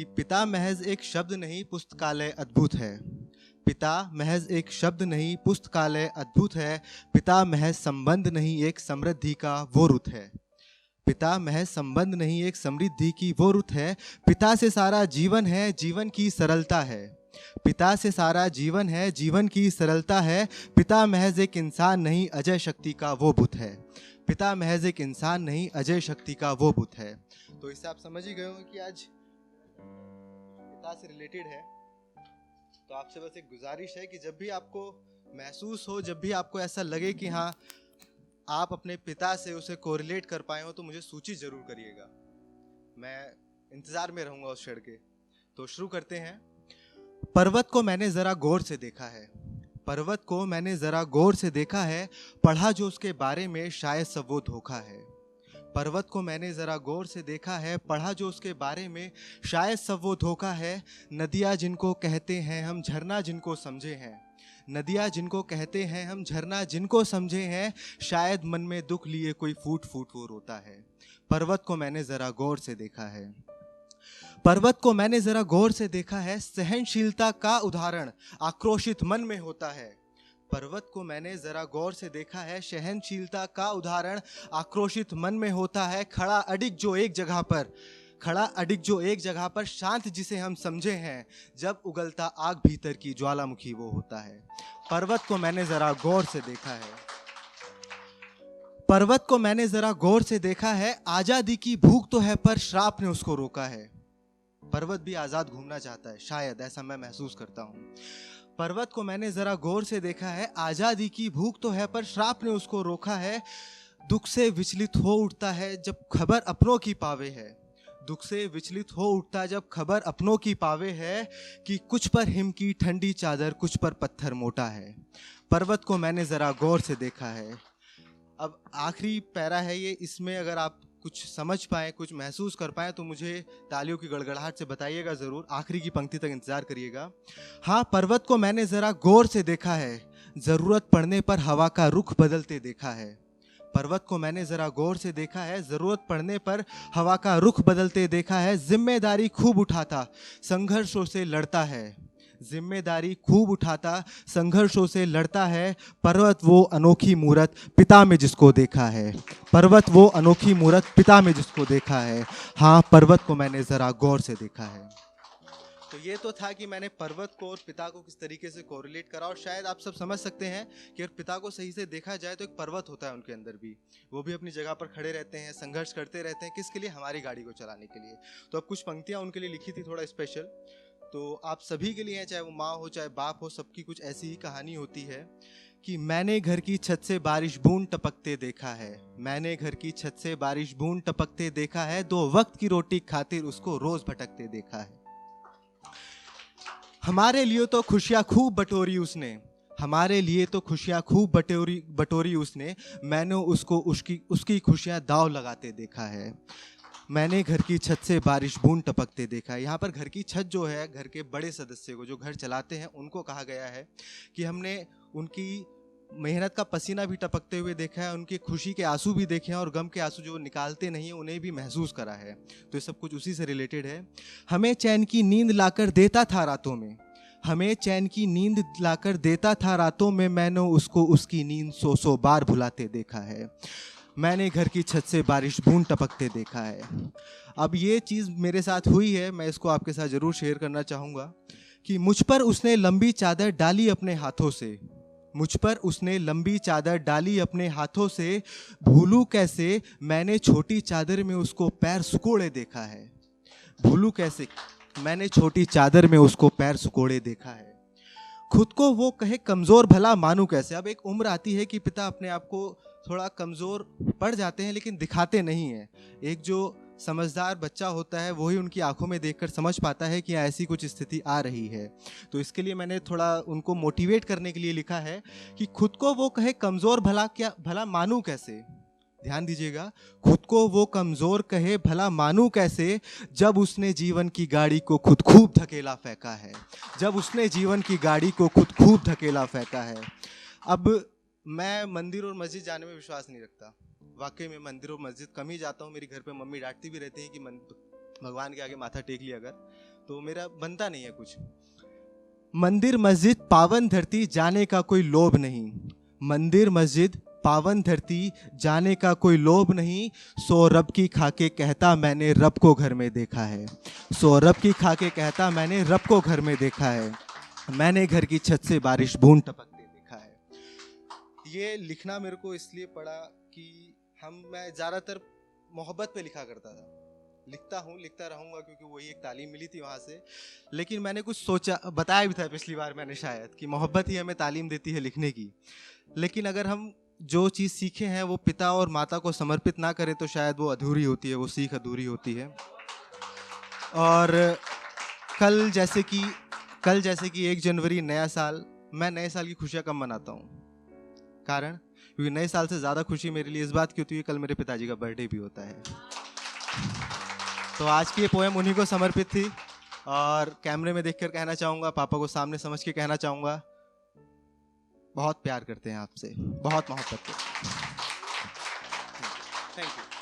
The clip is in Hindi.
कि पिता महज एक शब्द नहीं, पुस्तकालय अद्भुत है। पिता महज एक शब्द नहीं, पुस्तकालय अद्भुत है। पिता महज संबंध नहीं, एक समृद्धि का वो रुत है। पिता महज संबंध नहीं, एक समृद्धि की वो रुत है। पिता से सारा जीवन है, जीवन की सरलता है। पिता से सारा जीवन है, जीवन की सरलता है। पिता महज एक इंसान नहीं, अजय शक्ति का वो बुत है। पिता महज एक इंसान नहीं, अजय शक्ति का वो बुत है। तो इससे आप समझ ही गए हो कि आज पिता से रिलेटेड है। तो आपसे बस एक गुजारिश है कि जब भी आपको महसूस हो, जब भी आपको ऐसा लगे कि हाँ आप अपने पिता से उसे कोरिलेट कर पाए हो तो मुझे सूची ज़रूर करिएगा। मैं इंतज़ार में रहूँगा उस क्षण के। तो शुरू करते हैं। पर्वत को मैंने जरा गौर से देखा है। पर्वत को मैंने जरा गौर से देखा है। पढ़ा जो उसके बारे में, शायद सब वो धोखा है। पर्वत को मैंने ज़रा गौर से देखा है, पढ़ा जो उसके बारे में, शायद सब वो धोखा है। नदियाँ जिनको कहते हैं, हम झरना जिनको समझे हैं। नदियाँ जिनको कहते हैं, हम झरना जिनको समझे हैं, शायद मन में दुख लिए कोई फूट फूट वो रोता है। पर्वत को मैंने ज़रा गौर से देखा है। पर्वत को मैंने ज़रा गौर से देखा है, सहनशीलता का उदाहरण आक्रोशित मन में होता है। पर्वत को मैंने जरा गौर से देखा है। सहनशीलता का उदाहरण आक्रोशित मन में होता है। खड़ा अडिग जो एक जगह पर, खड़ा अडिग जो एक जगह पर शांत जिसे हम समझे हैं, जब उगलता आग भीतर की ज्वालामुखी वो होता है। पर्वत को मैंने जरा गौर से देखा है। पर्वत को मैंने जरा गौर से देखा है। आज़ादी की भूख तो है, पर श्राप ने उसको रोका है। पर्वत भी आज़ाद घूमना चाहता है, शायद, ऐसा मैं महसूस करता हूँ। पर्वत को मैंने जरा गौर से देखा है। आज़ादी की भूख तो है, पर श्राप ने उसको रोका है। दुख से विचलित हो उठता है जब खबर अपनों की पावे है। दुख से विचलित हो उठता जब खबर अपनों की पावे है कि कुछ पर हिम की ठंडी चादर, कुछ पर पत्थर मोटा है। पर्वत को मैंने ज़रा गौर से देखा है। अब आखिरी पैरा है ये, इसमें अगर आप कुछ समझ पाए, कुछ महसूस कर पाए तो मुझे तालियों की गड़गड़ाहट से बताइएगा ज़रूर। आखिरी की पंक्ति तक इंतज़ार करिएगा। हाँ पर्वत को मैंने ज़रा गौर से देखा है। ज़रूरत पड़ने पर हवा का रुख बदलते देखा है। पर्वत को मैंने ज़रा गौर से देखा है। ज़रूरत पड़ने पर हवा का रुख बदलते देखा है। ज़िम्मेदारी खूब उठाता। संघर्षों से लड़ता है। ज़िम्मेदारी खूब उठाता, संघर्षों से लड़ता है। पर्वत वो अनोखी मूरत पिता में जिसको देखा है। पर्वत वो अनोखी मूरत पिता में जिसको देखा है। हाँ पर्वत को मैंने ज़रा गौर से देखा है। तो ये तो था कि मैंने पर्वत को और पिता को किस तरीके से कोरिलेट करा और शायद आप सब समझ सकते हैं कि अगर पिता को सही से देखा जाए तो एक पर्वत होता है उनके अंदर भी। वो भी अपनी जगह पर खड़े रहते हैं, संघर्ष करते रहते हैं, किसके लिए? हमारी गाड़ी को चलाने के लिए। तो अब कुछ पंक्तियाँ उनके लिए लिखी थी, थोड़ा स्पेशल तो आप सभी के लिए चाहे वो माँ हो, चाहे बाप हो, सबकी कुछ ऐसी ही कहानी होती है कि मैंने घर की छत से बारिश बूंद टपकते देखा है। मैंने घर की छत से बारिश बूंद टपकते देखा है। दो वक्त की रोटी खातिर उसको रोज भटकते देखा है। हमारे लिए तो खुशियाँ खूब बटोरी उसने। हमारे लिए तो खुशियाँ खूब बटोरी बटोरी उसने। मैंने उसको उसकी उसकी खुशियाँ दाव लगाते देखा है। मैंने घर की छत से बारिश बूंद टपकते देखा है। यहाँ पर घर की छत जो है, घर के बड़े सदस्य को जो घर चलाते हैं, उनको कहा गया है कि हमने उनकी मेहनत का पसीना भी टपकते हुए देखा है, उनकी खुशी के आँसू भी देखे हैं और गम के आँसू जो निकालते नहीं हैं, उन्हें भी महसूस करा है। तो ये सब कुछ उसी से रिलेटेड है। हमें चैन की नींद लाकर देता था रातों में। हमें चैन की नींद लाकर देता था रातों में, मैंने उसको उसकी नींद सौ सौ बार भुलाते देखा है। मैंने घर की छत से बारिश बूंद टपकते देखा है। अब ये चीज़ मेरे साथ हुई है, मैं इसको आपके साथ ज़रूर शेयर करना चाहूँगा कि मुझ पर उसने लंबी चादर डाली अपने हाथों से। मुझ पर उसने लंबी चादर डाली अपने हाथों से। भूलू कैसे मैंने छोटी चादर में उसको पैर सुकोड़े देखा है। भूलू कैसे मैंने छोटी चादर में उसको पैर सुकोड़े देखा है। खुद को वो कहे कमज़ोर भला मानू कैसे? अब एक उम्र आती है कि पिता अपने आप को थोड़ा कमज़ोर पड़ जाते हैं, लेकिन दिखाते नहीं हैं। एक जो समझदार बच्चा होता है वही उनकी आँखों में देखकर समझ पाता है कि ऐसी कुछ स्थिति आ रही है। तो इसके लिए मैंने थोड़ा उनको मोटिवेट करने के लिए लिखा है कि खुद को वो कहे, कमज़ोर भला क्या, भला मानूँ कैसे? ध्यान दीजिएगा, खुद को वो कमज़ोर कहे, भला मानू कैसे? जब उसने जीवन की गाड़ी को खुद खूब धकेला, फेंका है। जब उसने जीवन की गाड़ी को खुद खूब धकेला, फेंका है। अब मैं मंदिर और मस्जिद जाने में विश्वास नहीं रखता। वाकई में मंदिर और मस्जिद कम ही जाता हूँ। मेरी घर पे मम्मी डांटती भी रहती हैं कि भगवान के आगे माथा टेक लिया अगर तो मेरा बनता नहीं है कुछ। मंदिर, मस्जिद, पावन धरती जाने का कोई लोभ नहीं। मंदिर, मस्जिद, पावन धरती जाने का कोई लोभ नहीं। सो रब की खाके कहता मैंने रब को घर में देखा है। सो रब की खाके कहता मैंने रब को घर में देखा है। मैंने घर की छत से बारिश बूंद है ये लिखना मेरे को इसलिए पड़ा कि हम, मैं ज़्यादातर मोहब्बत पे लिखा करता था। लिखता हूँ, लिखता रहूँगा क्योंकि वही एक तालीम मिली थी वहाँ से। लेकिन मैंने कुछ सोचा, बताया भी था पिछली बार मैंने शायद कि मोहब्बत ही हमें तालीम देती है लिखने की। लेकिन अगर हम जो चीज़ सीखे हैं, वो पिता और माता को समर्पित ना करें तो शायद वो अधूरी होती है, वो सीख अधूरी होती है। और कल जैसे कि, कल जैसे कि एक जनवरी, नया साल, मैं नए साल की खुशियाँ कम मनाता हूँ? कारण? क्योंकि नए साल से ज़्यादा खुशी मेरे लिए इस बात की होती है कल मेरे पिताजी का बर्थडे भी होता है। तो आज की ये पोएम उन्हीं को समर्पित थी और कैमरे में देखकर कहना चाहूँगा, पापा को सामने समझ के कहना चाहूँगा। बहुत प्यार करते हैं आपसे। बहुत मोहब्बत करते हैं। Thank you